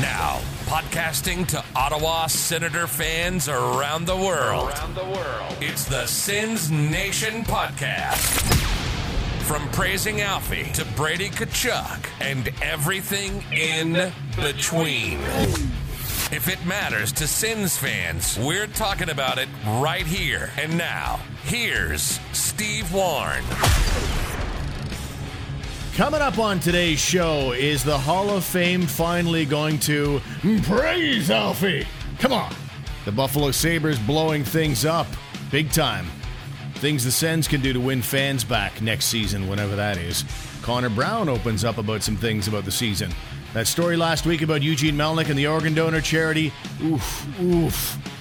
Now, podcasting to Ottawa Senator fans around the world. Around the world. It's the Sens Nation podcast. From praising Alfie to Brady Tkachuk and everything in between. If it matters to Sens fans, we're talking about it right here and now. Here's Steve Warren. Coming up on today's show is the Hall of Fame finally going to praise Alfie. Come on. The Buffalo Sabres blowing things up big time. Things the Sens can do to win fans back next season, whenever that is. Connor Brown opens up about some things about the season. That story last week about Eugene Melnyk and the organ donor charity, oof, oof,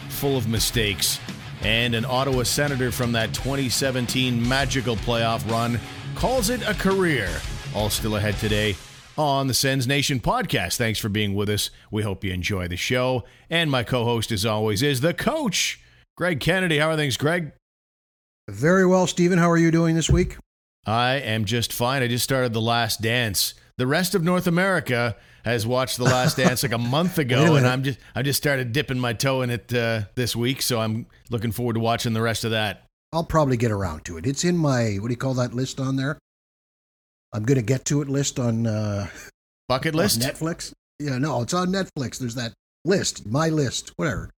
full of mistakes. And an Ottawa senator from that 2017 magical playoff run calls it a career. All still ahead today on the Sens Nation podcast. Thanks for being with us. We hope you enjoy the show. And my co host, as always, is the coach, Greg Kennedy. How are things, Greg? Very well, Stephen. How are you doing this week? I am just fine. I just started The Last Dance. The rest of North America has watched The Last Dance like a month ago, and I'm just I just started dipping my toe in it uh, this week, so I'm looking forward to watching the rest of that. I'll probably get around to it. It's in my what do you call that list on there? I'm going to get to it list on uh, bucket list Netflix. Yeah, no, it's on Netflix. There's that list, my list, whatever.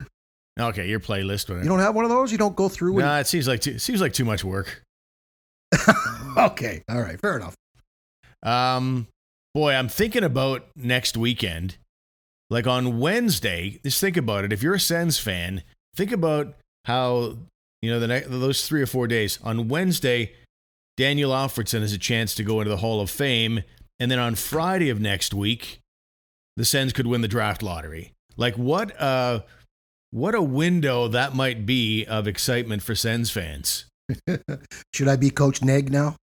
Okay, your playlist. Whatever. You don't have one of those. You don't go through. No, nah, it seems like too, it seems like too much work. okay, all right, fair enough. Um, boy, I'm thinking about next weekend. Like on Wednesday, just think about it. If you're a Sens fan, think about how you know the ne- those three or four days on Wednesday Daniel Alfredsson has a chance to go into the Hall of Fame. And then on Friday of next week, the Sens could win the draft lottery. Like what uh what a window that might be of excitement for Sens fans. Should I be Coach Neg now?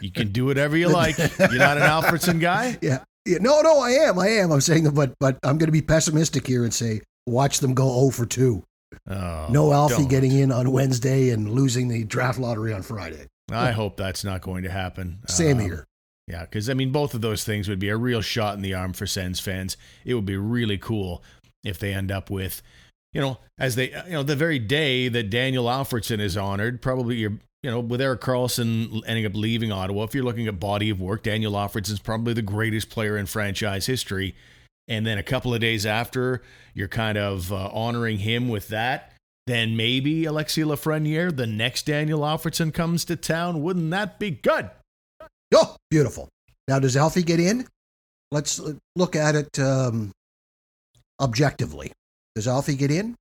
you can do whatever you like. You're not an Alfredsson guy? Yeah. yeah. No, no, I am. I am. I'm saying but but I'm gonna be pessimistic here and say watch them go 0 for 2. Oh, no Alfie don't. getting in on Wednesday and losing the draft lottery on Friday. I hope that's not going to happen. Same um, here. Yeah, because I mean, both of those things would be a real shot in the arm for Sens fans. It would be really cool if they end up with, you know, as they, you know, the very day that Daniel Alfredsson is honored, probably you're, you know, with Erik Karlsson ending up leaving Ottawa. If you're looking at body of work, Daniel Alfredsson's probably the greatest player in franchise history. And then a couple of days after, you're kind of uh, honoring him with that then maybe Alexi Lafreniere, the next Daniel Alfredsson comes to town. Wouldn't that be good? Oh, beautiful. Now, does Alfie get in? Let's look at it um, objectively. Does Alfie get in?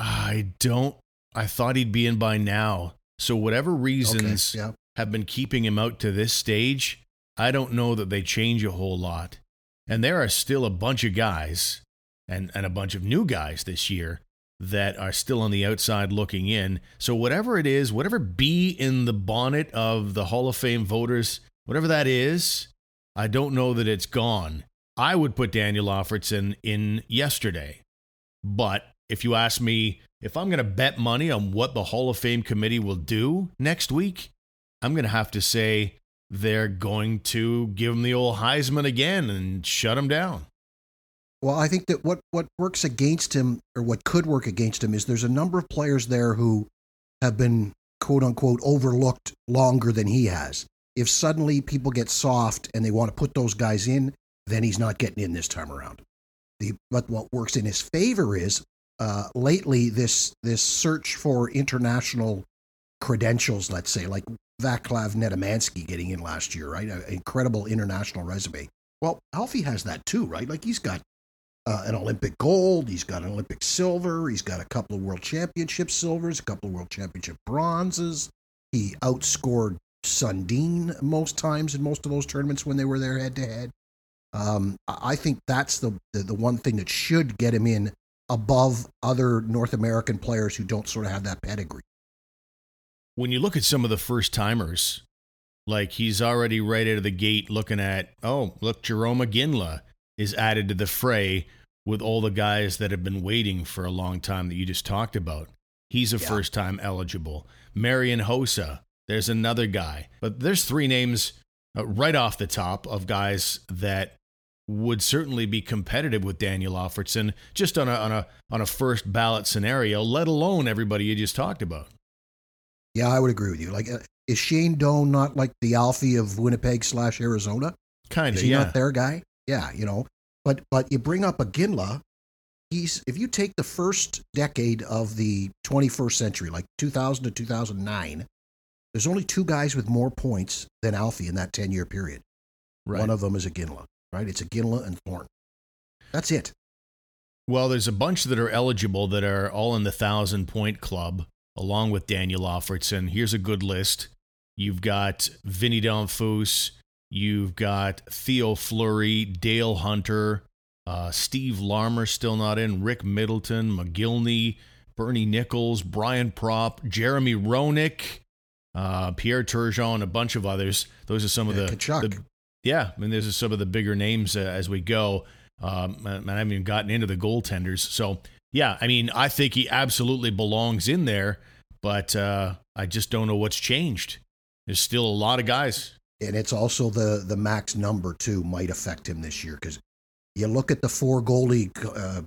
I don't. I thought he'd be in by now. So, whatever reasons okay, yeah. have been keeping him out to this stage, I don't know that they change a whole lot. And there are still a bunch of guys and, and a bunch of new guys this year that are still on the outside looking in. So, whatever it is, whatever bee in the bonnet of the Hall of Fame voters, whatever that is, I don't know that it's gone. I would put Daniel Alfredsson in yesterday. But if you ask me if I'm going to bet money on what the Hall of Fame committee will do next week, I'm going to have to say they're going to give him the old Heisman again and shut him down. Well, I think that what, what works against him, or what could work against him, is there's a number of players there who have been quote unquote overlooked longer than he has. If suddenly people get soft and they want to put those guys in, then he's not getting in this time around. The, but what works in his favor is uh, lately this this search for international credentials, let's say, like Vaclav Nedomansky getting in last year, right? An incredible international resume. Well, Alfie has that too, right? Like he's got uh, an Olympic gold. He's got an Olympic silver. He's got a couple of world championship silvers, a couple of world championship bronzes. He outscored Sundin most times in most of those tournaments when they were there head to head. I think that's the, the, the one thing that should get him in above other North American players who don't sort of have that pedigree. When you look at some of the first timers, like he's already right out of the gate looking at, oh, look, Jerome Iginla is added to the fray with all the guys that have been waiting for a long time that you just talked about. He's a yeah. first time eligible. Marian Hossa, there's another guy. But there's three names uh, right off the top of guys that would certainly be competitive with Daniel Alfredsson just on a on a on a first ballot scenario, let alone everybody you just talked about. Yeah, I would agree with you. Like, uh, is Shane Doan not like the Alfie of Winnipeg slash Arizona? Kind of. Is he yeah. not their guy? Yeah, you know. But but you bring up Iginla. He's if you take the first decade of the 21st century, like 2000 to 2009, there's only two guys with more points than Alfie in that 10 year period. Right. One of them is Iginla, right? It's Iginla and Thorn. That's it. Well, there's a bunch that are eligible that are all in the thousand point club, along with Daniel Alfredsson. Here's a good list. You've got Vinny Damphousse, you've got Theo Fleury, Dale Hunter, uh, Steve Larmer still not in, Rick Middleton, Mogilny, Bernie Nicholls, Brian Propp, Jeremy Roenick, uh, Pierre Turgeon, a bunch of others. Those are some of the, the yeah, I mean, those are some of the bigger names uh, as we go. Um, and I haven't even gotten into the goaltenders. So, yeah, I mean, I think he absolutely belongs in there, but uh, I just don't know what's changed. There's still a lot of guys. And it's also the the max number too might affect him this year because you look at the four goalie uh,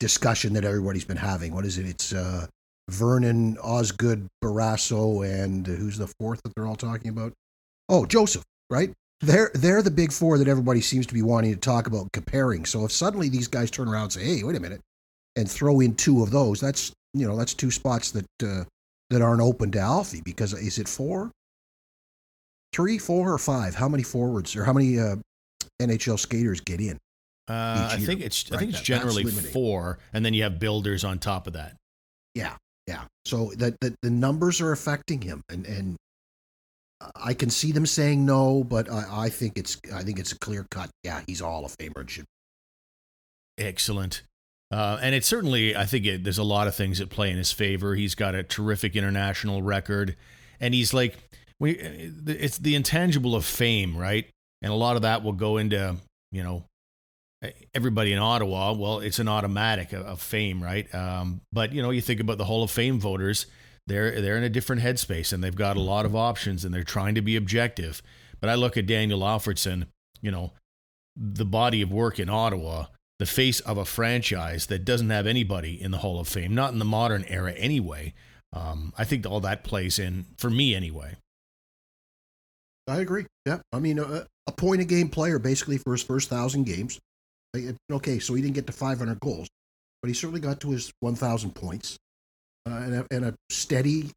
discussion that everybody's been having. What is it? It's uh, Vernon, Osgood, Barrasso, and who's the fourth that they're all talking about? Oh, Joseph, right? They're they're the big four that everybody seems to be wanting to talk about comparing. So if suddenly these guys turn around and say, "Hey, wait a minute," and throw in two of those, that's you know that's two spots that uh, that aren't open to Alfie because is it four? Three, four, or five? How many forwards or how many uh, NHL skaters get in? Uh, I think it's I think it's generally four, and then you have builders on top of that. Yeah, yeah. So that the, the numbers are affecting him, and and I can see them saying no, but I, I think it's I think it's a clear cut. Yeah, he's all of Famer and should. Excellent. Uh, and it's certainly, I think it, there's a lot of things that play in his favor. He's got a terrific international record, and he's like, we, it's the intangible of fame, right? And a lot of that will go into, you know, everybody in Ottawa. Well, it's an automatic of, fame, right? Um, but you know, you think about the Hall of Fame voters; they're they're in a different headspace, and they've got a lot of options, and they're trying to be objective. But I look at Daniel Alfredsson, you know, the body of work in Ottawa the face of a franchise that doesn't have anybody in the Hall of Fame, not in the modern era anyway. Um, I think all that plays in for me anyway. I agree. Yeah, I mean a, a point a game player basically for his first thousand games. Okay, so he didn't get to 500 goals, but he certainly got to his 1,000 points, uh, and, a, and a steady,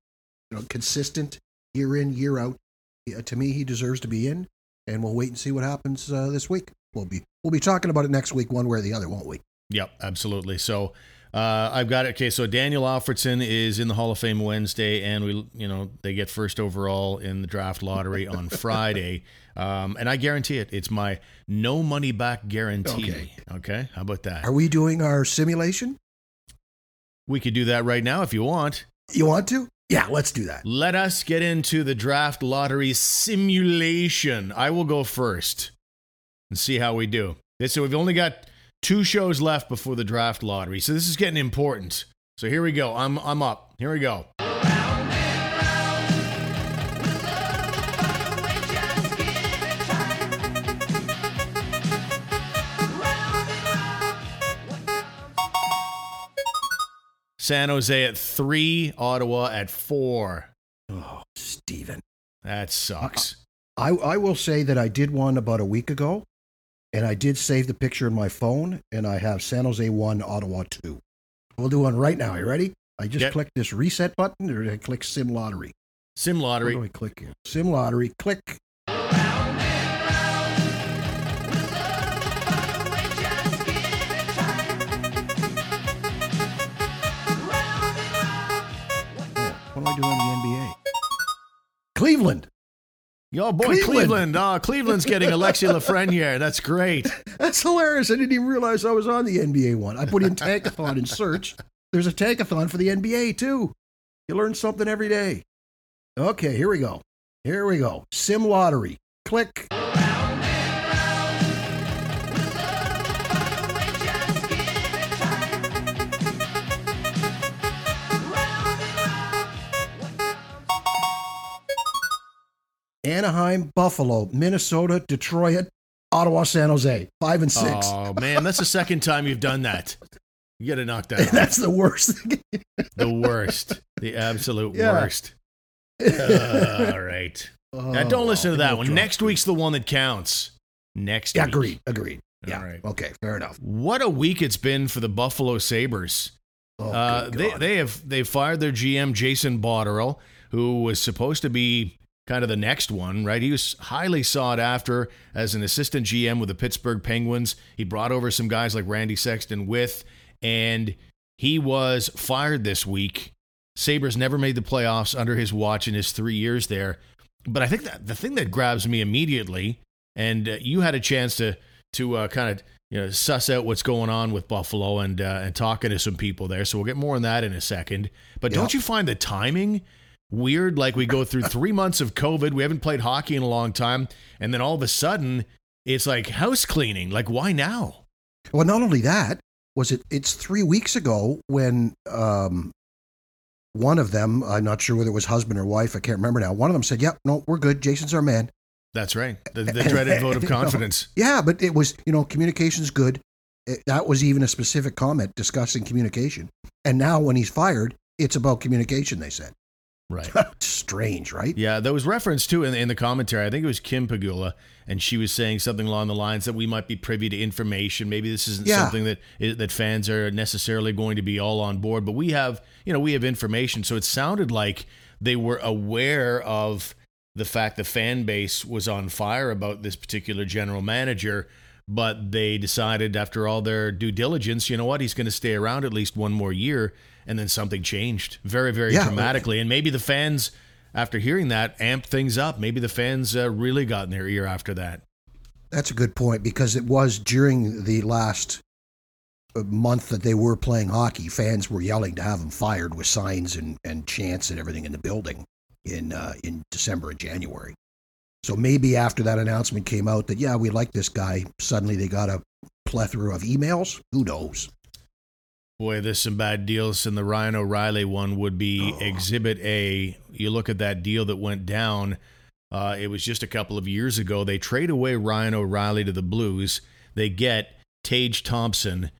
you know, consistent year in year out. Yeah, to me, he deserves to be in, and we'll wait and see what happens uh, this week. We'll be we'll be talking about it next week, one way or the other, won't we? Yep, absolutely. So uh, I've got it. Okay, so Daniel Alfredsson is in the Hall of Fame Wednesday, and we, you know, they get first overall in the draft lottery on Friday. Um, and I guarantee it. It's my no money back guarantee. Okay. okay, how about that? Are we doing our simulation? We could do that right now if you want. You want to? Yeah, let's do that. Let us get into the draft lottery simulation. I will go first and see how we do. So we've only got two shows left before the draft lottery. So this is getting important. So here we go. I'm I'm up. Here we go. San Jose at three, Ottawa at four. Oh, Steven. That sucks. I, I will say that I did one about a week ago, and I did save the picture in my phone, and I have San Jose 1, Ottawa 2. We'll do one right now. You ready? I just Yep. click this reset button, or I click Sim Lottery. Sim Where do lottery. I click here? Sim Lottery, click. What do I do on the NBA? Cleveland. Oh boy, Cleveland. Cleveland. Oh, Cleveland's getting Alexi Lafreniere. That's great. That's hilarious. I didn't even realize I was on the NBA one. I put in Tankathon in search. There's a Tankathon for the NBA too. You learn something every day. Okay, here we go. Here we go. Sim Lottery. Click. Anaheim, Buffalo, Minnesota, Detroit, Ottawa, San Jose, five and six. Oh man, that's the second time you've done that. You got to knock that. That's the worst. the worst, the absolute Yeah. worst. Uh, all right. Oh, Now, don't listen to that one. Next week's the one that counts. Next Yeah, week. agreed. Agreed. All Yeah. right. Okay. Fair enough. What a week it's been for the Buffalo Sabres. Oh, Uh, they they have they fired their GM Jason Botterill, who was supposed to be kind of the next one, right? He was highly sought after as an assistant GM with the Pittsburgh Penguins. He brought over some guys like Randy Sexton with, and he was fired this week. Sabres never made the playoffs under his watch in his three years there. But I think that the thing that grabs me immediately, and uh, you had a chance to to uh, kind of you know suss out what's going on with Buffalo and uh, and talking to some people there. So we'll get more on that in a second. But Yeah. don't you find the timing weird? Like we go through three months of COVID, we haven't played hockey in a long time, and then all of a sudden it's like house cleaning. Like why now? Well, not only that, was it? It's three weeks ago when um, one of them, I'm not sure whether it was husband or wife, I can't remember now. One of them said, "Yep, no, we're good. Jason's our man." That's right. The, the dreaded vote of You know, confidence. Yeah, but it was, you know, communication's good. It, that was even a specific comment discussing communication. And now when he's fired, it's about communication. They said, Right. strange, right? Yeah, there was reference too in, in the commentary. I think it was Kim Pegula, and she was saying something along the lines that we might be privy to information. Maybe this isn't Yeah. something that that fans are necessarily going to be all on board, but we have, you know, we have information. So it sounded like they were aware of the fact the fan base was on fire about this particular general manager, but they decided after all their due diligence, you know what, he's going to stay around at least one more year, and then something changed very, very Yeah. dramatically, and maybe the fans after hearing that, amped things up. Maybe the fans uh, really got in their ear after that. That's a good point because it was during the last uh, month that they were playing hockey. Fans were yelling to have him fired with signs and, and chants and everything in the building in uh, in December and January. So maybe after that announcement came out that yeah we like this guy, suddenly they got a plethora of emails. Who knows? Boy, there's some bad deals, and the Ryan O'Reilly one would be Oh. Exhibit A. You look at that deal that went down. Uh, it was just a couple of years ago. They trade away Ryan O'Reilly to the Blues. They get Tage Thompson,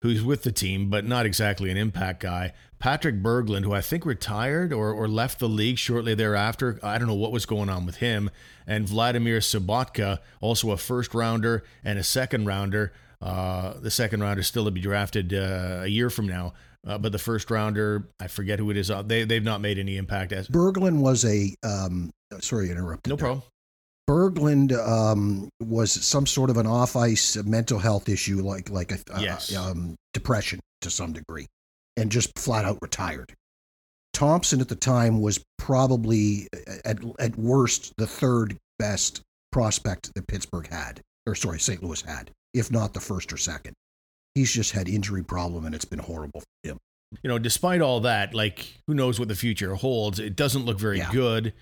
who's with the team, but not exactly an impact guy. Patrick Berglund, who I think retired or, or left the league shortly thereafter. I don't know what was going on with him. And Vladimir Sobotka, also a first rounder and a second rounder. Uh, the second rounder still to be drafted uh, a year from now. Uh, but the first rounder, I forget who it is. Uh, They, they've not made any impact as. Berglund was a um, sorry to interrupt. No problem. Berglund um, was some sort of an off ice mental health issue, like like a uh, Yes. um, depression to some degree, and just flat out retired. Thompson at the time was probably at at worst the third best prospect that Pittsburgh had, or sorry, St. Louis had, if not the first or second. He's just had injury problem, and it's been horrible for him. You know, despite all that, like who knows what the future holds? It doesn't look very Yeah. good.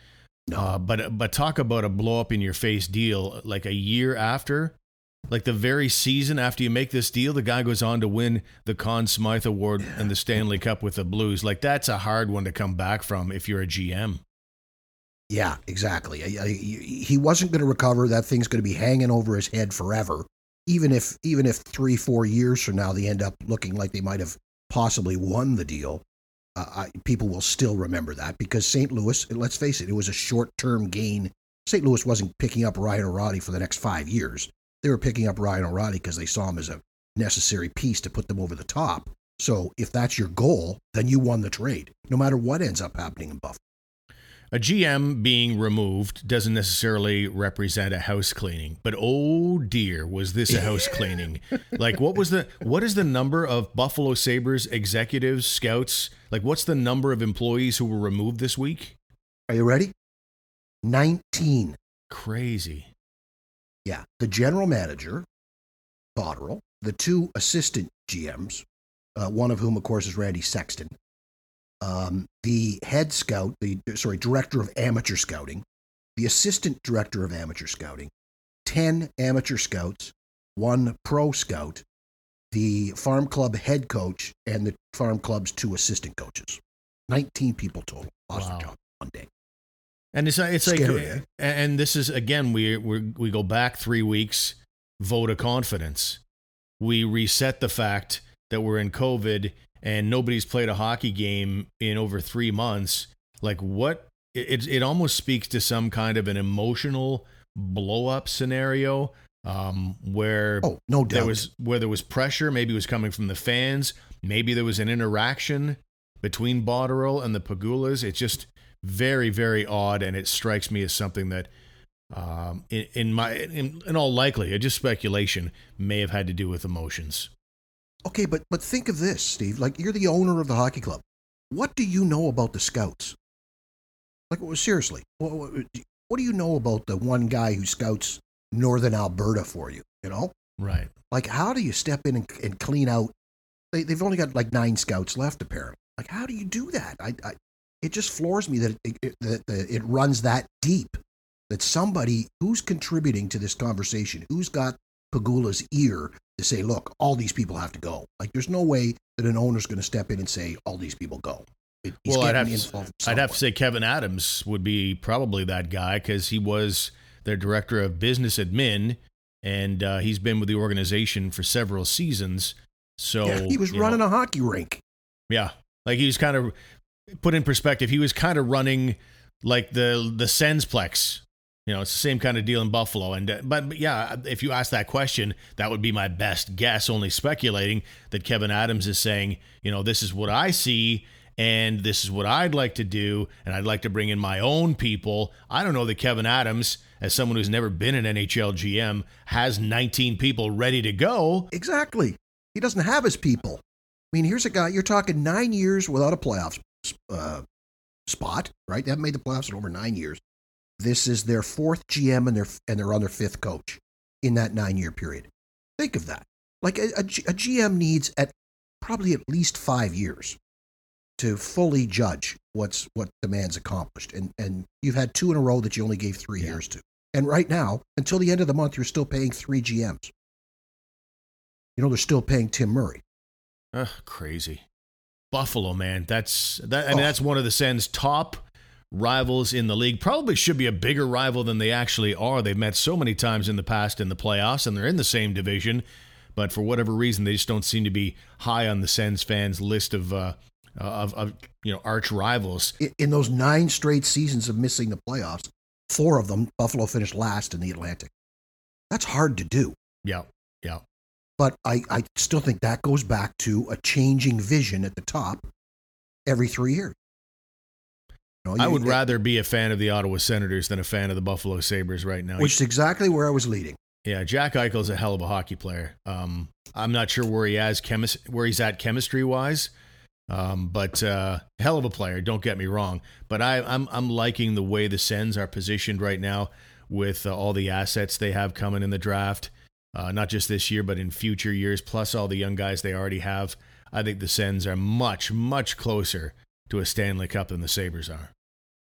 No, Uh, but but talk about a blow up in your face deal. Like a year after, like the very season after you make this deal, the guy goes on to win the Conn Smythe Award and the Stanley Cup with the Blues. Like that's a hard one to come back from if you're a GM. Yeah, exactly. I- I- He wasn't going to recover. That thing's going to be hanging over his head forever. Even if, even if three, four years from now they end up looking like they might have possibly won the deal, uh, I, people will still remember that because St. Louis. Let's face it, it was a short-term gain. St. Louis wasn't picking up Ryan O'Reilly for the next five years. They were picking up Ryan O'Reilly because they saw him as a necessary piece to put them over the top. So if that's your goal, then you won the trade, no matter what ends up happening in Buffalo. A GM being removed doesn't necessarily represent a house cleaning, but oh dear, was this a house cleaning? Like, what was the what is the number of Buffalo Sabres executives, scouts? Like, what's the number of employees who were removed this week? Are you ready? 19. Crazy. Yeah. The general manager, Botterill, the two assistant GMs, uh, one of whom, of course, is Randy Sexton, um, the head scout, the sorry, director of amateur scouting, the assistant director of amateur scouting, 10 amateur scouts, one pro scout, the farm club head coach, and the farm club's two assistant coaches. 19 people total lost Wow. their job one day. And it's it's Scary, like, eh? and this is again we we we go back three weeks. vote of confidence. We reset the fact that we're in COVID and nobody's played a hockey game in over three months. Like, what? It, it almost speaks to some kind of an emotional blow up scenario um, where oh, no doubt. there was where there was pressure. Maybe it was coming from the fans. Maybe there was an interaction between Botterill and the Pegulas. It's just very, very odd, and it strikes me as something that, um, in, in my in, in all likelihood, just speculation, may have had to do with emotions. Okay, but but think of this, Steve. Like you're the owner of the hockey club. What do you know about the scouts? Like, well, seriously, what, what, what do you know about the one guy who scouts Northern Alberta for you? You know, Right. like how do you step in and, and clean out? They, they've only got like nine scouts left, apparently. Like, how do you do that? I, I it just floors me that it, it, that that it runs that deep. That somebody who's contributing to this conversation, who's got Pegula's ear to say, look, all these people have to go. Like, there's no way that an owner's going to step in and say, all these people go. It, he's well, I'd have, to, I'd have to say Kevin Adams would be probably that guy because he was their director of business admin, and uh, he's been with the organization for several seasons. So Yeah, he was running know, a hockey rink. Yeah, like he was kind of put in perspective. He was kind of running like the the Sensplex. You know, it's the same kind of deal in Buffalo. And uh, but, but yeah, if you ask that question, that would be my best guess. Only speculating that Kevin Adams is saying, you know, this is what I see. And this is what I'd like to do, and I'd like to bring in my own people. I don't know that Kevin Adams, as someone who's never been an NHL GM, has 19 people ready to go. Exactly. He doesn't have his people. I mean, here's a guy, you're talking nine years without a playoff uh, spot, right? They haven't made the playoffs in over nine years. This is their fourth GM and they're, and they're on their fifth coach in that nine year period. Think of that. Like a, a G- a GM needs at probably at least five years to fully judge what's what the man's accomplished. And and you've had two in a row that you only gave three Yeah. years to. And right now, until the end of the month, you're still paying three GMs. You know, they're still paying Tim Murray. Ugh, crazy. Buffalo, man. That's that. I mean, Oh. that's one of the Sens' top rivals in the league. Probably should be a bigger rival than they actually are. They've met so many times in the past in the playoffs, and they're in the same division. But for whatever reason, they just don't seem to be high on the Sens fans' list of uh, of, of you know arch rivals. In those nine straight seasons of missing the playoffs, four of them, Buffalo finished last in the Atlantic. That's hard to do. Yeah, yeah. But I, I still think that goes back to a changing vision at the top every three years. Know, I would rather be a fan of the Ottawa Senators than a fan of the Buffalo Sabres right now. Which is exactly where I was leading. Yeah, Jack Eichel's a hell of a hockey player. Um, I'm not sure where he has chemis- where he's at chemistry wise, um, but uh, hell of a player. Don't get me wrong. But I, I'm I'm liking the way the Sens are positioned right now with uh, all the assets they have coming in the draft. Uh, not just this year, but in future years, plus all the young guys they already have. I think the Sens are much, much closer to a Stanley Cup than the Sabres are.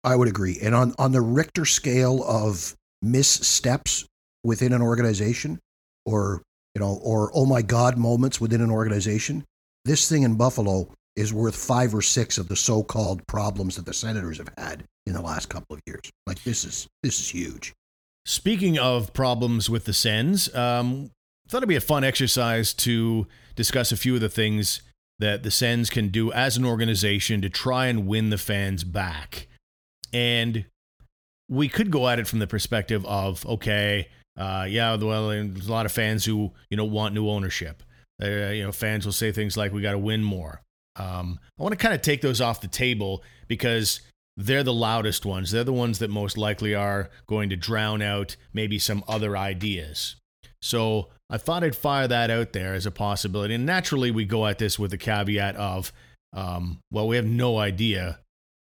I would agree. And on, on the Richter scale of missteps within an organization or, you know, or oh my God moments within an organization, this thing in Buffalo is worth five or six of the so-called problems that the Senators have had in the last couple of years. Like this is this is huge. Speaking of problems with the Sens, um, thought it'd be a fun exercise to discuss a few of the things that the Sens can do as an organization to try and win the fans back. And we could go at it from the perspective of, okay, uh, yeah, well, there's a lot of fans who you know want new ownership. Uh, you know, fans will say things like, "We got to win more." Um, I want to kind of take those off the table because they're the loudest ones. They're the ones that most likely are going to drown out maybe some other ideas. So I thought I'd fire that out there as a possibility. And naturally, we go at this with the caveat of, um, well, we have no idea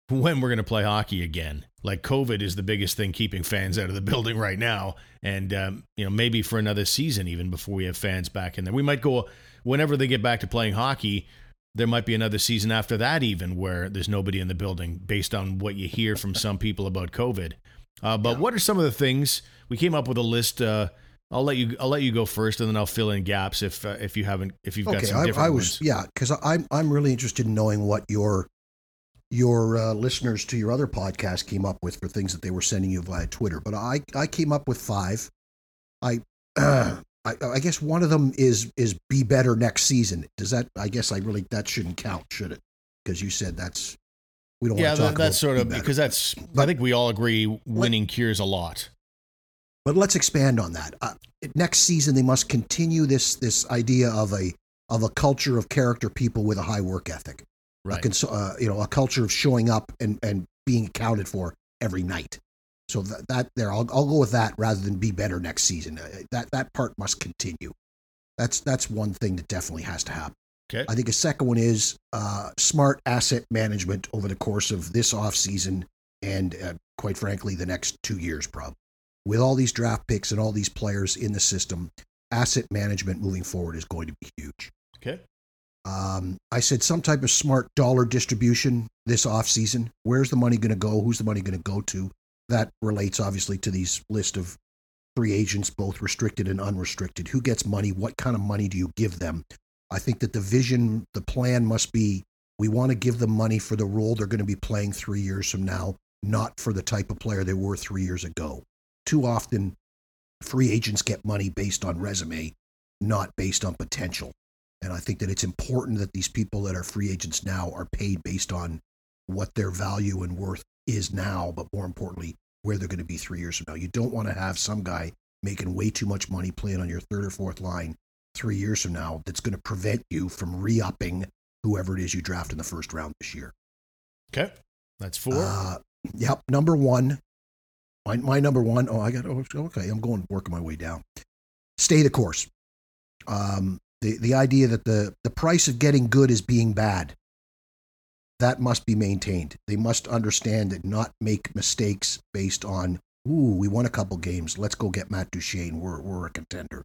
when we're going to play hockey again. Like COVID is the biggest thing keeping fans out of the building right now, and um, you know maybe for another season even before we have fans back in there. We might go whenever they get back to playing hockey. There might be another season after that even where there's nobody in the building based on what you hear from some people about COVID. Uh, but what are some of the things we came up with a list? Uh, I'll let you I'll let you go first, and then I'll fill in gaps if uh, if you haven't if you've got Okay, some I, different I was ones. yeah, because I'm I'm really interested in knowing what your your uh, listeners to your other podcast came up with for things that they were sending you via Twitter. But I I came up with five. I I I, I guess one of them is is be better next season. Does that? I guess I really that shouldn't count, should it? Because you said that's we don't. Yeah, want to talk about that, that's sort of better. because that's. I think we all agree winning cures a lot. But let's expand on that. Uh, next season, they must continue this this idea of a of a culture of character people with a high work ethic. A Right. cons- uh, you know, a culture of showing up and and being accounted for every night. So that, that there, I'll, I'll go with that rather than be better next season. Uh, That that part must continue. That's that's one thing that definitely has to happen. Okay. I think a second one is uh, smart asset management over the course of this offseason and, uh, quite frankly, the next two years, probably. With all these draft picks and all these players in the system, asset management moving forward is going to be huge. Okay. Um, I said some type of smart dollar distribution this off season. Where's the money going to go? Who's the money going to go to? That relates obviously to these list of free agents, both restricted and unrestricted. Who gets money? What kind of money do you give them? I think that the vision, the plan must be we want to give them money for the role they're going to be playing three years from now, not for the type of player they were three years ago. Too often, free agents get money based on resume, not based on potential. And I think that it's important that these people that are free agents now are paid based on what their value and worth is now, but more importantly, where they're going to be three years from now. You don't want to have some guy making way too much money playing on your third or fourth line three years from now that's going to prevent you from re upping whoever it is you draft in the first round this year. Okay. That's four. Uh, yep. Number one. My, my number one. Oh, I got. Oh, okay. I'm going working my way down. Stay the course. Um, the the idea that the the price of getting good is being bad. That must be maintained. They must understand that not make mistakes based on. Ooh, we won a couple games. Let's go get Matt Duchene. We're we're a contender.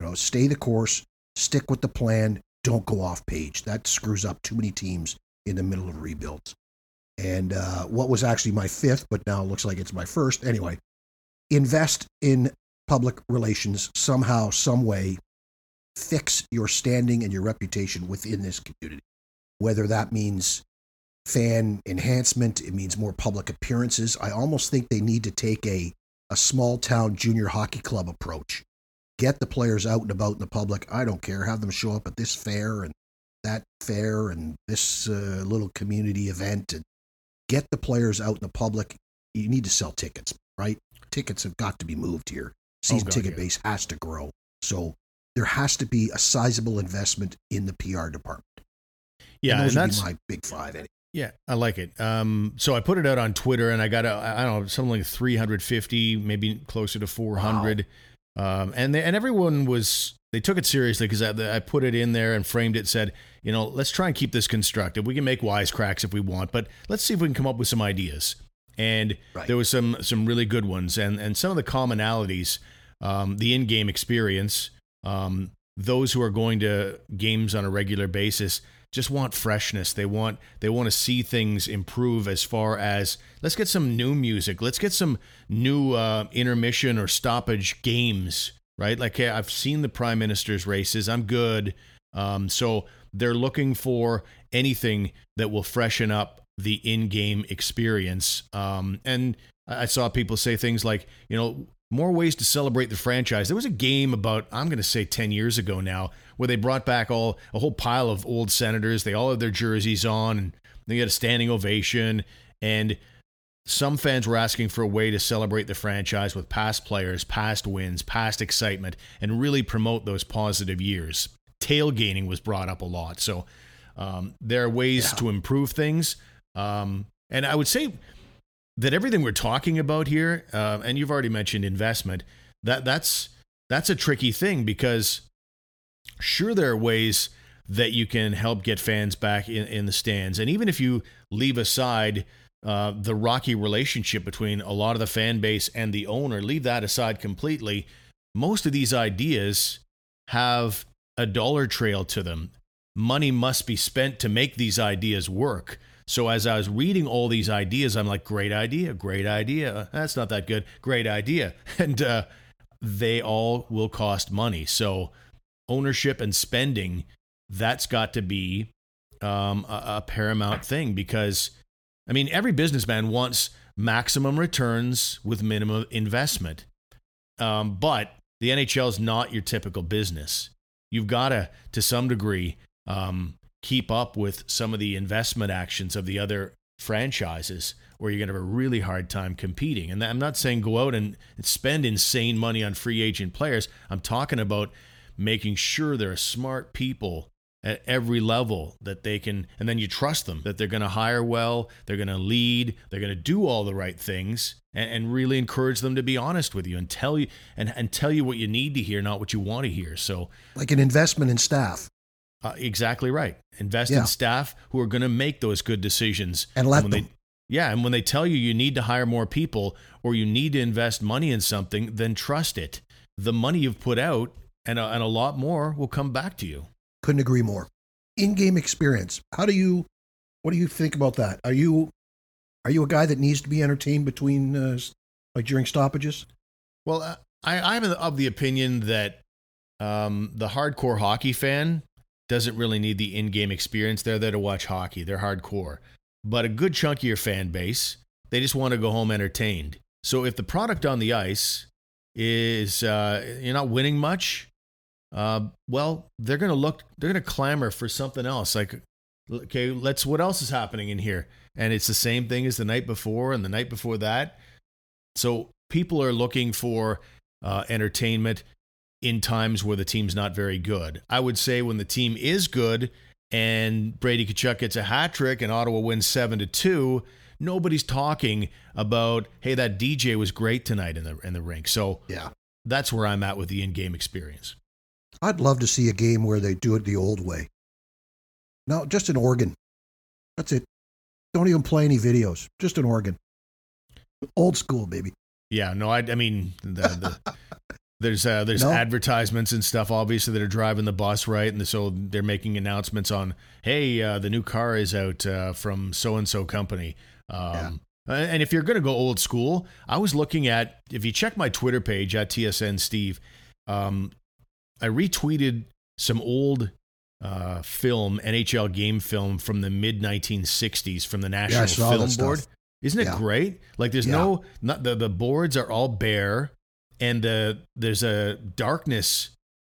You know, stay the course. Stick with the plan. Don't go off page. That screws up too many teams in the middle of rebuilds and uh, what was actually my fifth, but now looks like it's my first. Anyway, invest in public relations somehow, some way. Fix your standing and your reputation within this community. Whether that means fan enhancement, it means more public appearances. I almost think they need to take a a small town junior hockey club approach. Get the players out and about in the public. I don't care. Have them show up at this fair and that fair and this uh, little community event and get the players out in the public. You need to sell tickets, right? Tickets have got to be moved here. Season God, ticket yeah. base has to grow. So there has to be a sizable investment in the PR department. yeah, and and those would that's my big five. Anyway. Yeah, I like it. Um, so I put it out on Twitter, and I got a, I don't know something like 350, maybe closer to 400. Um, and they, and everyone was they took it seriously because I, I put it in there and framed it. Said, you know, let's try and keep this constructive. We can make wisecracks if we want, but let's see if we can come up with some ideas. And Right. there was some some really good ones, and and some of the commonalities, um, the in-game experience, um, those who are going to games on a regular basis just want freshness. They want they want to see things improve as far as let's get some new music. Let's get some new uh, intermission or stoppage games. Right? Like hey, I've seen the prime minister's races. I'm good. Um, so they're looking for anything that will freshen up the in-game experience. Um, and I I saw people say things like, you know, more ways to celebrate the franchise. There was a game about I'm going to say 10 years ago now where they brought back all a whole pile of old senators. They all had their jerseys on and they got a standing ovation and some fans were asking for a way to celebrate the franchise with past players, past wins, past excitement and really promote those positive years. Tailgating was brought up a lot. So um, there are ways Yeah. to improve things. Um, and I would say that everything we're talking about here, uh, and you've already mentioned investment, that that's that's a tricky thing because sure there are ways that you can help get fans back in, in the stands, and even if you leave aside uh, the rocky relationship between a lot of the fan base and the owner, leave that aside completely. Most of these ideas have a dollar trail to them. Money must be spent to make these ideas work. So as I was reading all these ideas, I'm like, great idea, great idea. That's not that good. Great idea. And uh, they all will cost money. So ownership and spending, that's got to be um, a, a paramount thing because, I mean, every businessman wants maximum returns with minimum investment. Um, but the NHL is not your typical business. You've got to, to some degree, um, keep up with some of the investment actions of the other franchises where you're going to have a really hard time competing. And I'm not saying go out and spend insane money on free agent players. I'm talking about making sure there are smart people at every level that they can and then you trust them that they're going to hire well they're going to lead they're going to do all the right things and, and, really encourage them to be honest with you and tell you and, and tell you what you need to hear not what you want to hear so like an investment in staff uh, exactly right invest yeah. in staff who are going to make those good decisions and let and them. They, yeah and when they tell you you need to hire more people or you need to invest money in something then trust it the money you've put out and a, and a lot more will come back to you couldn't agree more. In-game experience. How do you? What do you think about that? Are you are you a guy that needs to be entertained between uh, like during stoppages? Well, uh, I, I'm of the opinion that um, the hardcore hockey fan doesn't really need the in-game experience. They're there to watch hockey. They're hardcore. But a good chunk of your fan base, they just want to go home entertained. So if the product on the ice is uh, you're not winning much, uh, well, they're to look, they're to clamor for something else. Like, okay, let's, what else is happening in here? And it's the same thing as the night before and the night before that. So people are looking for uh, entertainment in times where the team's not very good. I would say when the team is good and Brady Tkachuk gets a hat trick and Ottawa wins seven to two, nobody's talking about hey that DJ was great tonight in the in the rink. So yeah, that's where I'm at with the in-game experience. I'd love to see a game where they do it the old way. No, just an organ. That's it. Don't even play any videos. Just an organ. Old school, baby. Yeah, no, I, I mean, the, the, there's uh, there's no. advertisements and stuff, obviously, that are driving the bus, right? And so they're making announcements on, hey, uh, the new car is out uh, from so and so company. Um, yeah. And if you're going to go old school, I was looking at, if you check my Twitter page at TSN Steve, um, I retweeted some old uh, film, NHL game film from the mid 1960s from the National yeah, Film Board. Isn't it yeah. great? Like there's yeah. no not the the boards are all bare and the there's a darkness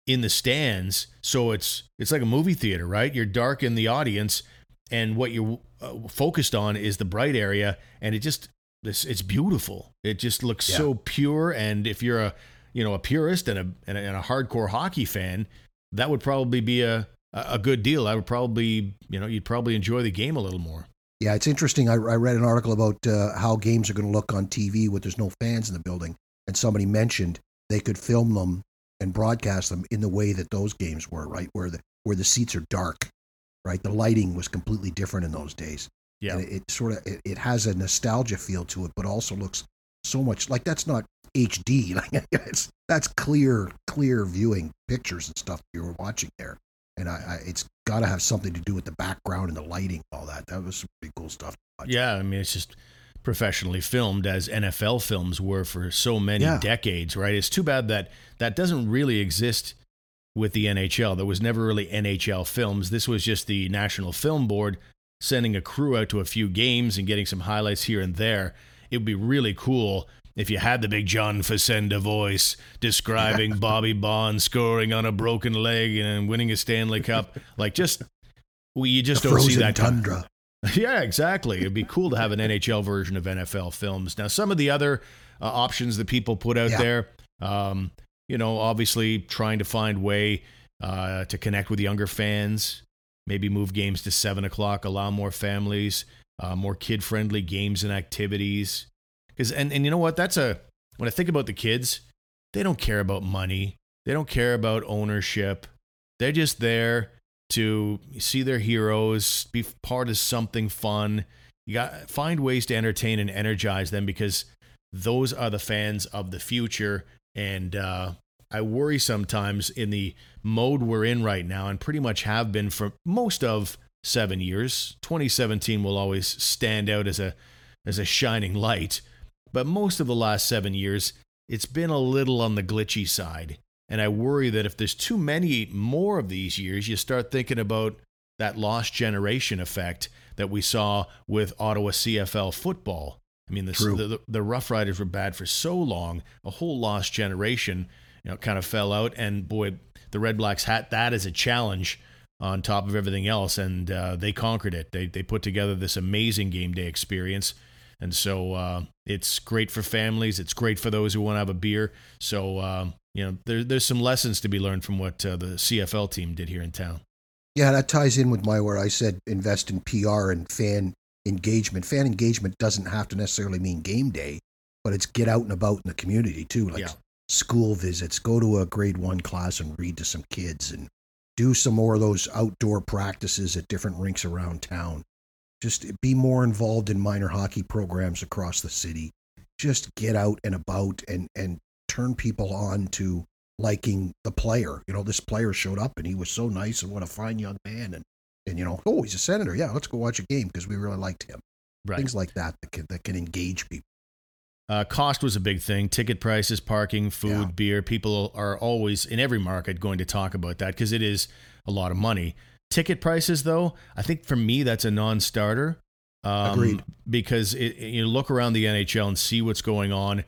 in the stands, so it's it's like a movie theater, right? You're dark in the audience and what you're uh, focused on is the bright area and it just it's, it's beautiful. It just looks so pure and if you're a you know a purist and a, and a, and a hardcore hockey fan, that would probably be a a good deal. I would probably you know you'd probably enjoy the game a little more. Yeah, it's interesting. I, I read an article about uh, how games are going to look on TV with there's no fans in the building, and somebody mentioned they could film them and broadcast them in the way that those games were, right? Where the where the seats are dark, right? The lighting was completely different in those days. Yeah, and it, it sort of it, it, has a nostalgia feel to it, but also looks so much like that's not HD. Like it's that's clear, clear viewing pictures and stuff you were watching there. And I, I it's got to have something to do with the background and the lighting, and all that. That was some pretty cool stuff. Yeah, I mean, it's just professionally filmed as NFL films were for so many yeah. decades, right? It's too bad that that doesn't really exist with the NHL. There was never really NHL films. This was just the National Film Board sending a crew out to a few games and getting some highlights here and there. It would be really cool if you had the big John Facenda voice describing Bobby Baun scoring on a broken leg and winning a Stanley Cup, like just well, you just the don't see that tundra. Yeah, exactly. It'd be cool to have an NHL version of NFL films. Now, some of the other uh, options that people put out yeah. there, um, you know, obviously trying to find way uh, to connect with younger fans. Maybe move games to seven o'clock, allow more families, uh, more kid-friendly games and activities. Because and, and you know what? That's a when I think about the kids, they don't care about money. They don't care about ownership. They're just there to see their heroes, be part of something fun. You got find ways to entertain and energize them because those are the fans of the future. And uh, I worry sometimes in the mode we're in right now, and pretty much have been for most of seven years. 2017 will always stand out as a as a shining light. But most of the last seven years, it's been a little on the glitchy side. And I worry that if there's too many more of these years, you start thinking about that lost generation effect that we saw with Ottawa CFL football. I mean, the, the, the Rough Riders were bad for so long, a whole lost generation. you know, kind of fell out. And boy, the Red Blacks had that as a challenge on top of everything else, and uh, they conquered it. They they put together this amazing game day experience, and so uh, it's great for families. It's great for those who want to have a beer. So uh, you know, there, there's some lessons to be learned from what uh, the CFL team did here in town. Yeah, that ties in with my where I said invest in PR and fan engagement. Fan engagement doesn't have to necessarily mean game day, but it's get out and about in the community too, like Yeah. school visits. Go to a grade one class and read to some kids, and do some more of those outdoor practices at different rinks around town. Just be more involved in minor hockey programs across the city. Just get out and about and and turn people on to liking the player. You know, this player showed up and he was so nice and what a fine young man and and you know, oh, he's a senator. Yeah, let's go watch a game because we really liked him. Right. Things like that that can that can engage people. Uh, cost was a big thing. Ticket prices, parking, food, Yeah. beer. People are always in every market going to talk about that because it is a lot of money. Ticket prices, though, I think for me that's a non-starter. Um, Agreed. Because it, it- you look around the NHL and see what's going on.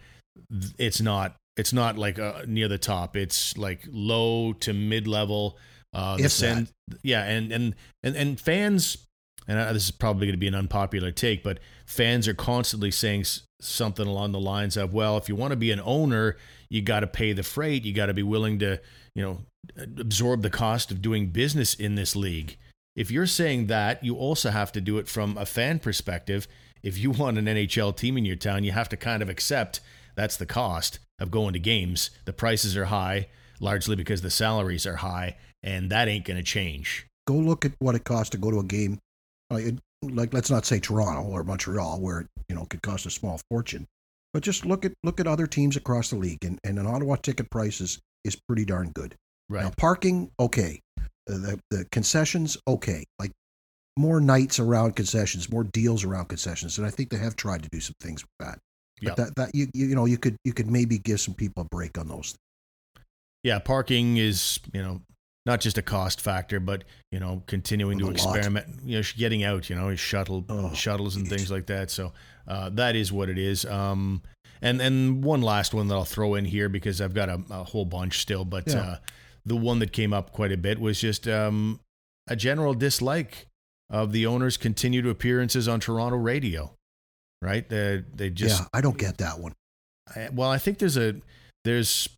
It's not. It's not like uh, near the top. It's like low to mid-level. Uh, the Sens, yeah, and and and and fans. And uh, this is probably going to be an unpopular take, but fans are constantly saying s- something along the lines of, "Well, if you want to be an owner, you got to pay the freight. You got to be willing to, you know, absorb the cost of doing business in this league." If you're saying that, you also have to do it from a fan perspective. If you want an NHL team in your town, you have to kind of accept that's the cost of going to games. The prices are high, largely because the salaries are high, and that ain't going to change. Go look at what it costs to go to a game. Uh, it, like let's not say Toronto or Montreal, where you know it could cost a small fortune, but just look at look at other teams across the league, and, and an Ottawa ticket prices is is pretty darn good. Right. Now parking, okay, Uh, the the concessions, okay, like more nights around concessions, more deals around concessions, and I think they have tried to do some things with that. But Yep. that that you you know you could you could maybe give some people a break on those. yeah, parking is you know not just a cost factor, but you know continuing to the lot. experiment, you know, getting out, you know, shuttle Oh, shuttles and jeez. things like that. So uh, that is what it is. Um, and and one last one that I'll throw in here because I've got a, a whole bunch still, but Yeah. uh, the one that came up quite a bit was just um, a general dislike of the owner's continued appearances on Toronto radio. Right? They they just yeah, I don't get that one. I- well, I think there's a there's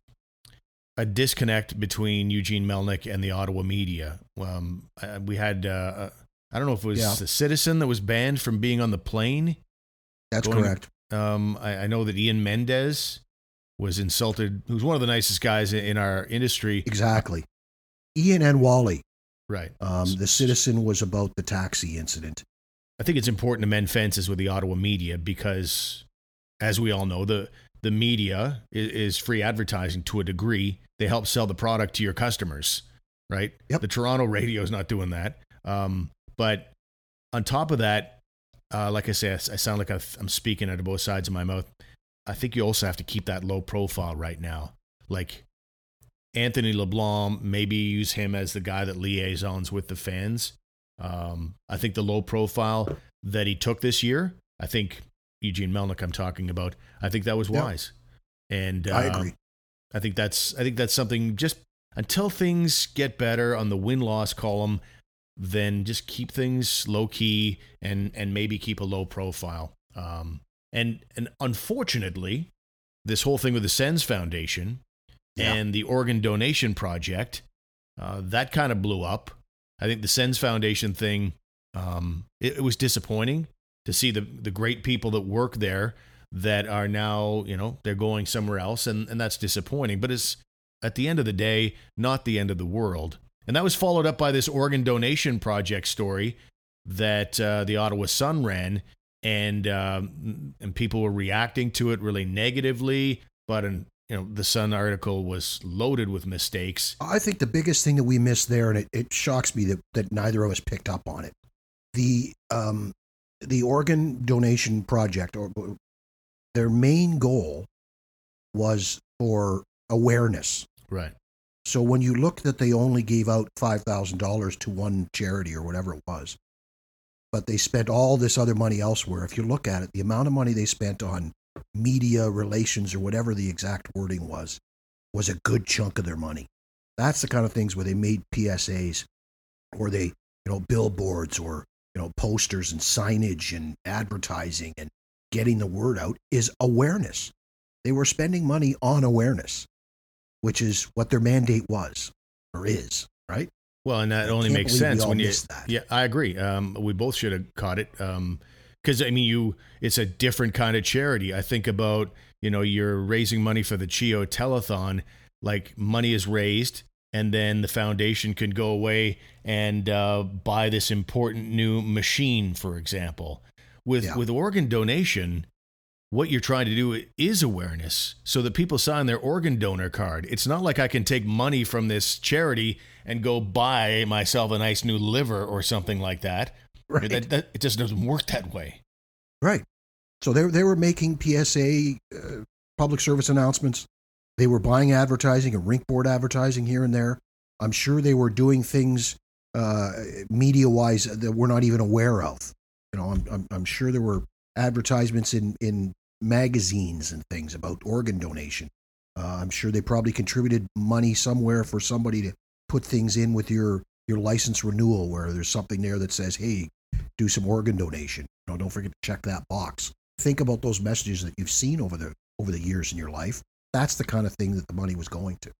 a disconnect between Eugene Melnyk and the Ottawa media. Um, we had uh, uh, I don't know if it was Yeah. a citizen that was banned from being on the plane. That's Going- correct. Um, I, I know that Ian Mendes was insulted. Who's one of the nicest guys in- in our industry. Exactly. Ian and Wally. Right. Um, the citizen was about the taxi incident. I think it's important to mend fences with the Ottawa media because, as we all know, the the media is, is free advertising to a degree. They help sell the product to your customers, right? Yep. The Toronto radio is not doing that. Um, but on top of that, uh, like I say, I, I sound like I've- I'm speaking out of both sides of my mouth. I think you also have to keep that low profile right now. Like Anthony LeBlanc, maybe use him as the guy that liaisons with the fans. Um, I think the low profile that he took this year, I think Eugene Melnyk, I'm talking about, I think that was Yeah. wise. And uh, I agree. I think that's I think that's something just until things get better on the win loss column, then just keep things low key and and maybe keep a low profile. Um, and and unfortunately, this whole thing with the Sens Foundation Yeah. and the organ donation project, uh, that kind of blew up. I think the Sens Foundation thing, um, it, it was disappointing to see the the great people that work there that are now, you know, they're going somewhere else, and, and that's disappointing. But it's at the end of the day, not the end of the world. And that was followed up by this organ donation project story that uh, the Ottawa Sun ran, and um, and people were reacting to it really negatively. But an, you know, the Sun article was loaded with mistakes. I think the biggest thing that we missed there, and it, it shocks me that, that neither of us picked up on it, the um, the organ donation project, or their main goal was for awareness. Right. So when you look that they only gave out five thousand dollars to one charity or whatever it was, but they spent all this other money elsewhere. If you look at it, the amount of money they spent on media relations or whatever the exact wording was, was a good chunk of their money. That's the kind of things where they made PSAs or they, you know, billboards or, you know, posters and signage and advertising and getting the word out is awareness. They were spending money on awareness, which is what their mandate was or is, right? Well, and that I only makes sense when you. that. Yeah, I agree. Um, we both should have caught it. Um, because I mean, you it's a different kind of charity. I think about you know you're raising money for the CHEO Telethon. Like money is raised, and then the foundation can go away and uh, buy this important new machine, for example. With Yeah. with organ donation, what you're trying to do is awareness so that people sign their organ donor card. It's not like I can take money from this charity and go buy myself a nice new liver or something like that. Right. That, that, it just doesn't work that way. Right. So they they were making PSA uh, public service announcements. They were buying advertising and rink board advertising here and there. I'm sure they were doing things uh, media wise that we're not even aware of. You know, I'm, I'm I'm sure there were advertisements in in magazines and things about organ donation. Uh, I'm sure they probably contributed money somewhere for somebody to put things in with your your license renewal where there's something there that says, "Hey, do some organ donation." You know, don't forget to check that box. Think about those messages that you've seen over the over the years in your life. That's the kind of thing that the money was going to.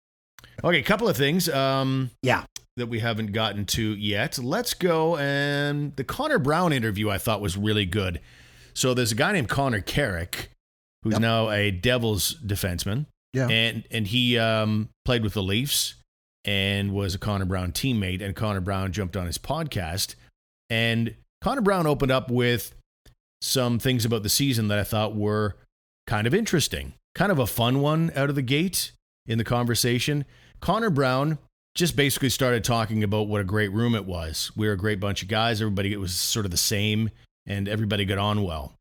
Okay, a couple of things um, Yeah. that we haven't gotten to yet. Let's go. And the Connor Brown interview I thought was really good. So there's a guy named Connor Carrick, who's Yep. now a Devils defenseman. Yeah. and and he um, played with the Leafs and was a Connor Brown teammate. And Connor Brown jumped on his podcast, and Connor Brown opened up with some things about the season that I thought were kind of interesting, kind of a fun one out of the gate in the conversation. Connor Brown just basically started talking about what a great room it was. We were a great bunch of guys. Everybody it was sort of the same, and everybody got on well.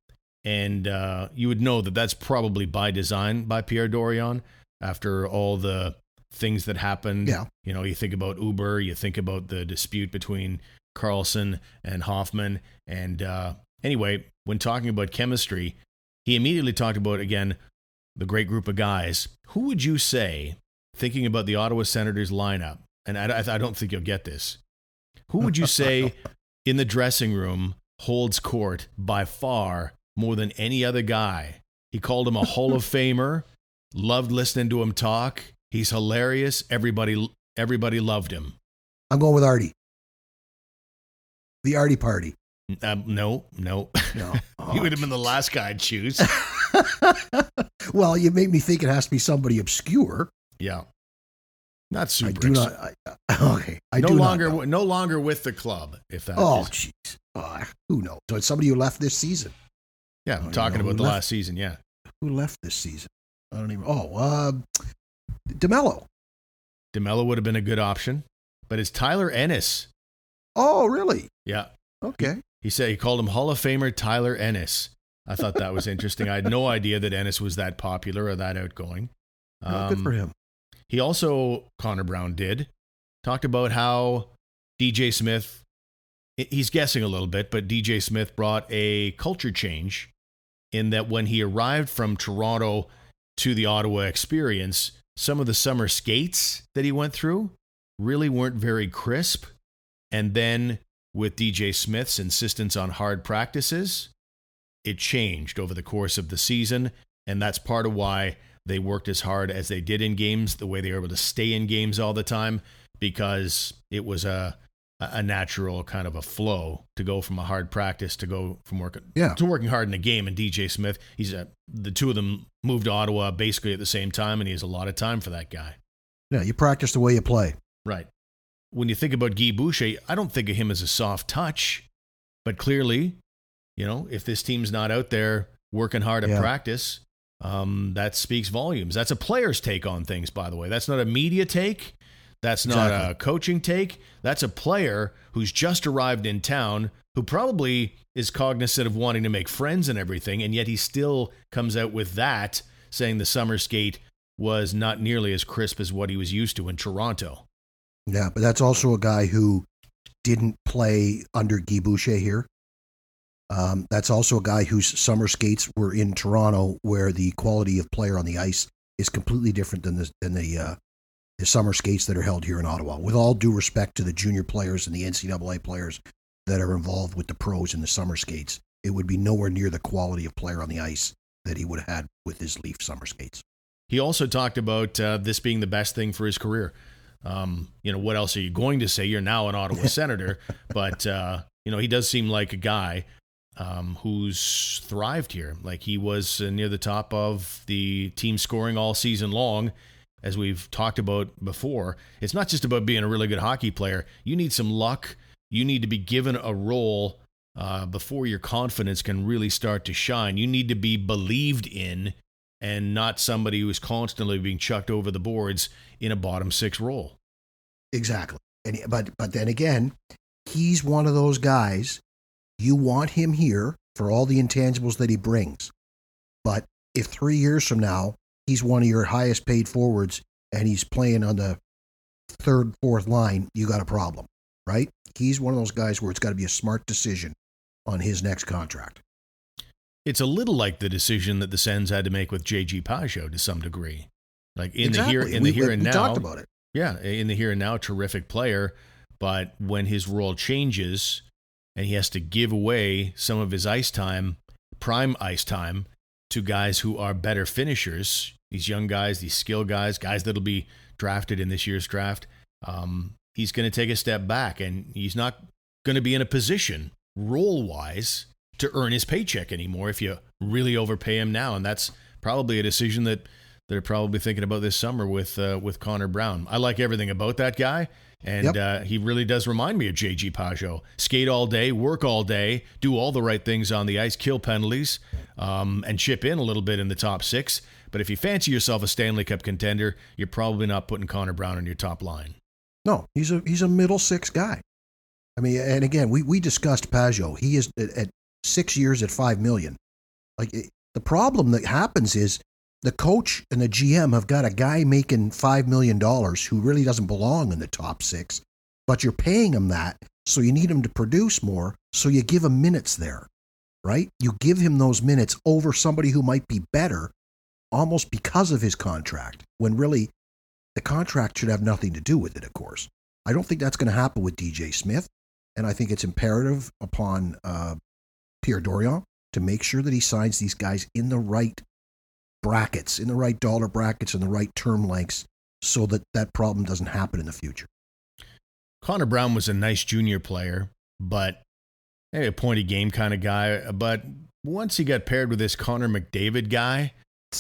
And uh, you would know that that's probably by design by Pierre Dorion after all the things that happened. Yeah. You know, you think about Uber, you think about the dispute between Karlsson and Hoffman. And uh, anyway, when talking about chemistry, he immediately talked about, again, the great group of guys. Who would you say, thinking about the Ottawa Senators lineup, and I, I I don't think you'll get this, who would you say in the dressing room holds court by far more than any other guy? He called him a Hall of Famer, loved listening to him talk. He's hilarious. Everybody, everybody loved him. I'm going with Artie. The Artie party. Um, no, no. No. he would have been the last guy I'd choose. well, you made me think it has to be somebody obscure. Yeah. Not super. I do not. I, okay. I no do longer, no longer with the club. If that. Oh, jeez. Oh, who knows? So it's somebody who left this season. yeah. I'm talking about the left. last season. Yeah. Who left this season? I don't even. Oh, uh, DeMelo. DeMelo would have been a good option, but it's Tyler Ennis. Oh, really? Yeah. Okay. He said he called him Hall of Famer Tyler Ennis. I thought that was interesting. I had no idea that Ennis was that popular or that outgoing. Oh, good Um, for him. He also, Connor Brown did, talked about how DJ Smith, he's guessing a little bit, but DJ Smith brought a culture change in that when he arrived from Toronto to the Ottawa experience, some of the summer skates that he went through really weren't very crisp. And then with DJ Smith's insistence on hard practices, it changed over the course of the season. And that's part of why they worked as hard as they did in games, the way they were able to stay in games all the time, because it was a a natural kind of a flow to go from a hard practice to go from working Yeah. to working hard in a game. And DJ Smith, he's a, the two of them moved to Ottawa basically at the same time, and he has a lot of time for that guy. Yeah, you practice the way you play. Right. When you think about Guy Boucher, I don't think of him as a soft touch, but clearly, you know, if this team's not out there working hard at Yeah. practice, um, that speaks volumes. That's a player's take on things, by the way. That's not a media take. That's not Exactly. a coaching take. That's a player who's just arrived in town who probably is cognizant of wanting to make friends and everything, and yet he still comes out with that, saying the summer skate was not nearly as crisp as what he was used to in Toronto. Yeah, but that's also a guy who didn't play under Guy Boucher here. Um, that's also a guy whose summer skates were in Toronto, where the quality of player on the ice is completely different than the than the uh, the summer skates that are held here in Ottawa. With all due respect to the junior players and the NCAA players that are involved with the pros in the summer skates, it would be nowhere near the quality of player on the ice that he would have had with his Leaf summer skates. He also talked about uh, this being the best thing for his career. Um, you know, what else are you going to say? You're now an Ottawa Senator, but uh, you know he does seem like a guy um, who's thrived here. Like he was uh, near the top of the team scoring all season long, as we've talked about before. It's not just about being a really good hockey player. You need some luck. You need to be given a role uh, before your confidence can really start to shine. You need to be believed in and not somebody who is constantly being chucked over the boards in a bottom six role. Exactly. And but but then again, he's one of those guys you want him here for all the intangibles that he brings. But if 3 years from now he's one of your highest paid forwards and he's playing on the third fourth line, you got a problem, right? He's one of those guys where it's got to be a smart decision on his next contract. It's a little like the decision that the Sens had to make with JG Pageau to some degree. Like in exactly. the here in we, the here we, and we now. talked about it. Yeah, in the here and now, terrific player. But when his role changes and he has to give away some of his ice time, prime ice time, to guys who are better finishers, these young guys, these skill guys, guys that'll be drafted in this year's draft, um, he's going to take a step back and he's not going to be in a position role wise to earn his paycheck anymore if you really overpay him now. And that's probably a decision that they're probably thinking about this summer with uh, with Connor Brown. I like everything about that guy, and Yep. uh, he really does remind me of JG Pageau. Skate all day, work all day, do all the right things on the ice, kill penalties, um, and chip in a little bit in the top six. But if you fancy yourself a Stanley Cup contender, you're probably not putting Connor Brown on your top line. No, he's a he's a middle six guy. I mean, and again, we we discussed Pageau. He is at six years at five million. Like it, the problem that happens is the coach and the GM have got a guy making five million dollars who really doesn't belong in the top six, but you're paying him that, so you need him to produce more. So you give him minutes there, right? You give him those minutes over somebody who might be better, almost because of his contract. When really the contract should have nothing to do with it, of course. I don't think that's going to happen with DJ Smith. And I think it's imperative upon uh, Pierre Dorion to make sure that he signs these guys in the right brackets, in the right dollar brackets, and the right term lengths so that that problem doesn't happen in the future. Connor Brown was a nice junior player, but maybe a pointy game kind of guy. But once he got paired with this Connor McDavid guy,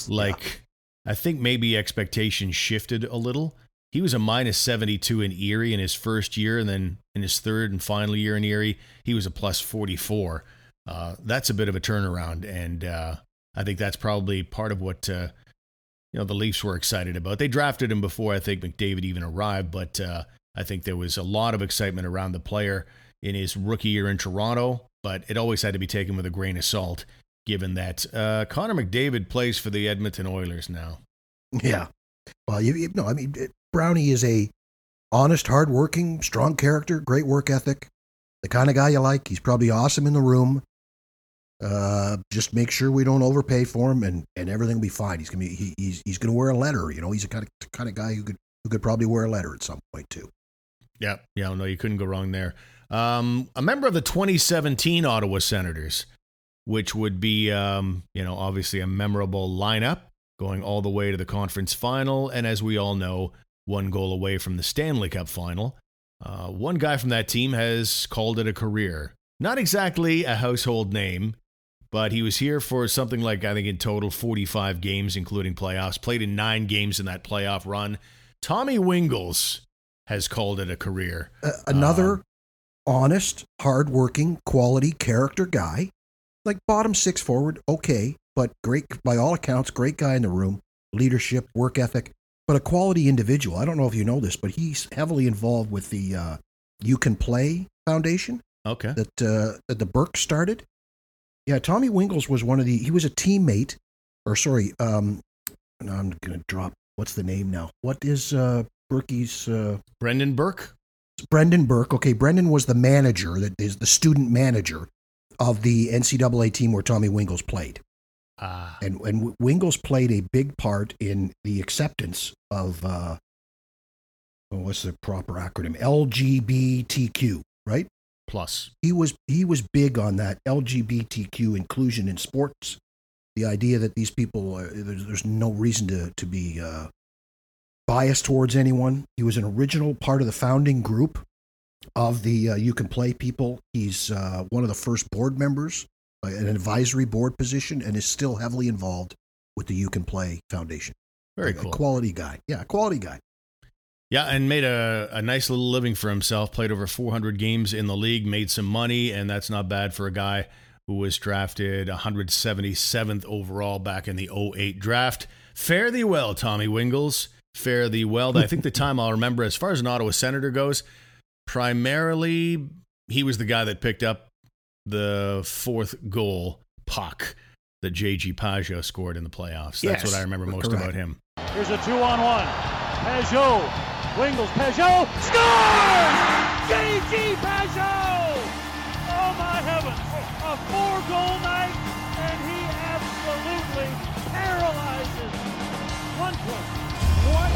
like I think maybe expectations shifted a little. He was a minus 72 in Erie in his first year, and then in his third and final year in Erie, he was a plus 44. Uh, that's a bit of a turnaround, and uh, I think that's probably part of what uh, you know the Leafs were excited about. They drafted him before I think McDavid even arrived, but uh, I think there was a lot of excitement around the player in his rookie year in Toronto. But it always had to be taken with a grain of salt, given that uh, Connor McDavid plays for the Edmonton Oilers now. Yeah. Well, you, you know, I mean, Brownie is a honest, hardworking, strong character, great work ethic, the kind of guy you like. He's probably awesome in the room. Uh, just make sure we don't overpay for him, and, and everything will be fine. He's gonna be he, he's he's gonna wear a letter. You know, he's a kind of kind of guy who could who could probably wear a letter at some point too. Yeah, yeah, no, you couldn't go wrong there. Um, a member of the 2017 Ottawa Senators, which would be, um, you know, obviously a memorable lineup going all the way to the conference final, and as we all know, one goal away from the Stanley Cup final. Uh, one guy from that team has called it a career. Not exactly a household name, but he was here for something like, I think, in total 45 games, including playoffs. Played in nine games in that playoff run. Tommy Wingels has called it a career. Uh, another Um, honest, hardworking, quality character guy, like bottom six forward, okay, but great by all accounts, great guy in the room, leadership, work ethic, but a quality individual. I don't know if you know this, but he's heavily involved with the uh, You Can Play Foundation Okay. that uh, that the Burke started. Yeah, Tommy Wingels was one of the. He was a teammate, or sorry, um, no, I'm gonna drop. What's the name now? What is uh, Berkey's? Uh, Brendan Burke? Brendan Burke. Okay, Brendan was the manager, that is the student manager of the NCAA team where Tommy Wingels played. Ah. And and Wingels played a big part in the acceptance of uh, oh, what's the proper acronym? LGBTQ, right? Plus. He was he was big on that LGBTQ inclusion in sports. The idea that these people uh, there's, there's no reason to to be uh, biased towards anyone. He was an original part of the founding group of the uh, You Can Play people. He's uh, one of the first board members, uh, an advisory board position, and is still heavily involved with the You Can Play Foundation. Very cool. A quality guy. Yeah, quality guy. Yeah, and made a, a nice little living for himself. Played over 400 games in the league, made some money, and that's not bad for a guy who was drafted 177th overall back in the 08 draft. Fare thee well, Tommy Wingels. Fare thee well. I think the time I'll remember as far as an Ottawa Senator goes, primarily he was the guy that picked up the fourth goal puck that JG Pageau scored in the playoffs. That's Yes, what I remember most correct. about him. Here's a two on one. Pageau. Wingels. Pageau scores! J.G. Pageau! Oh my heavens. A four goal night, and he absolutely paralyzes. One plus. What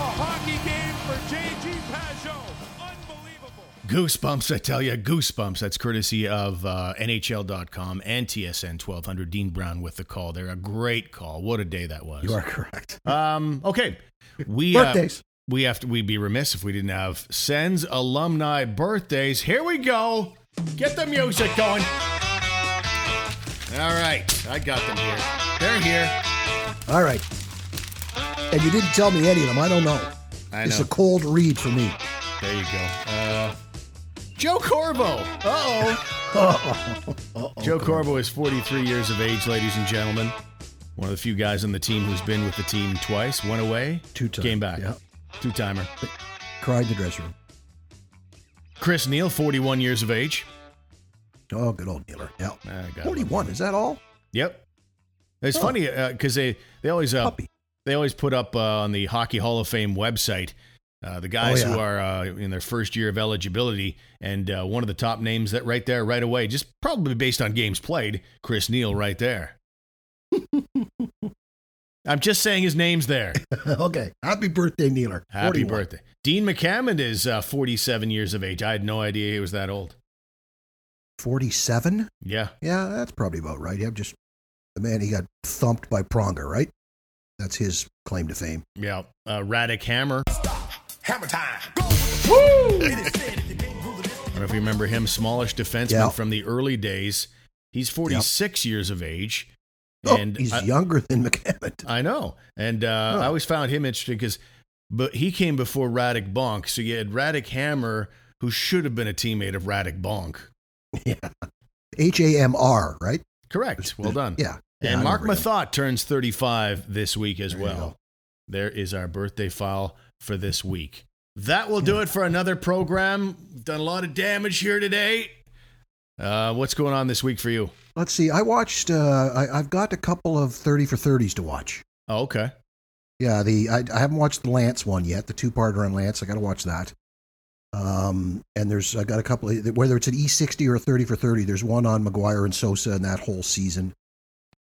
a hockey game for J.G. Pageau. Unbelievable. Goosebumps, I tell you, goosebumps. That's courtesy of uh, NHL.com and TSN 1200. Dean Brown with the call there. A great call. What a day that was. You are correct. Um, okay. We, uh, Birthdays. We have to, we'd be remiss if we didn't have Sens alumni birthdays. Here we go. Get the music going. All right. I got them here. They're here. All right. And you didn't tell me any of them. I don't know. I know. It's a cold read for me. There you go. Uh, Joe Corvo. Uh-oh. Uh-oh. Joe Corvo is 43 years of age, ladies and gentlemen. One of the few guys on the team who's been with the team twice. Went away, Two-time, came back. Yeah. Two-timer. Cried the dressing room. Chris Neil, 41 years of age. Oh, good old Neiler. Yeah. I got 41. Is that all? Yep. It's Oh. funny because they they always uh, Puppy. they always put up uh, on the Hockey Hall of Fame website uh, the guys Oh, yeah. who are uh, in their first year of eligibility, and uh, one of the top names that right there, right away, just probably based on games played, Chris Neil, right there. I'm just saying his name's there. okay. Happy birthday, Neiler. Happy 41. birthday, Dean McAmmond is uh, 47 years of age. I had no idea he was that old. 47? Yeah, Yeah, that's probably about right. Yeah, just the man he got thumped by Pronger, right? That's his claim to fame. yeah. Uh, Radek Hamr. Hammer time. I don't know if you remember him, smallish defenseman Yeah. from the early days. He's 46 years of age. Oh, And he's I, younger than McAmmond. I know. And uh, Oh. I always found him interesting because but he came before Radek Bonk. So you had Radek Hamr, who should have been a teammate of Radek Bonk. Yeah. H A M R, right? Correct. Well done. Yeah. Yeah, and I Mark him. Methot turns 35 this week as There well. There is our birthday file for this week. That will do it for another program. Done a lot of damage here today. Uh, what's going on this week for you? Let's see. I watched. Uh, I, I've got a couple of thirty for thirties to watch. Oh, okay. Yeah, the I, I haven't watched the Lance one yet. The two-parter on Lance. I got to watch that. Um, and there's I got a couple. Whether it's an E60 or a thirty for thirty, there's one on McGwire and Sosa and that whole season.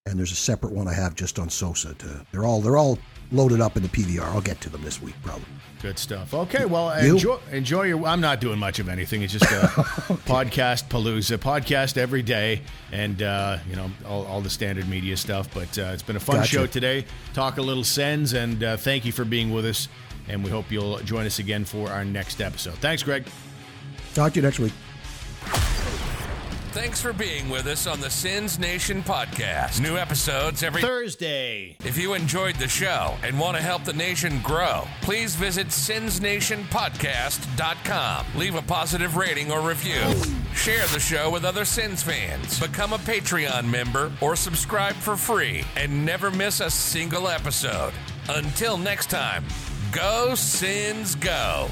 And there's a separate one I have just on Sosa. To, they're all they're all loaded up in the PVR. I'll get to them this week probably. Good stuff. Okay, well, You? enjoy, enjoy your. I'm not doing much of anything. It's just a podcast palooza, podcast every day, and uh, you know all, all the standard media stuff. But uh, it's been a fun Gotcha. show today. Talk a little Sens, and uh, thank you for being with us. And we hope you'll join us again for our next episode. Thanks, Greg. Talk to you next week. Thanks for being with us on the Sens Nation podcast. New episodes every Thursday. If you enjoyed the show and want to help the nation grow, please visit sensnationpodcast.com. Leave a positive rating or review. Share the show with other Sens fans. Become a Patreon member or subscribe for free and never miss a single episode. Until next time, go Sins go.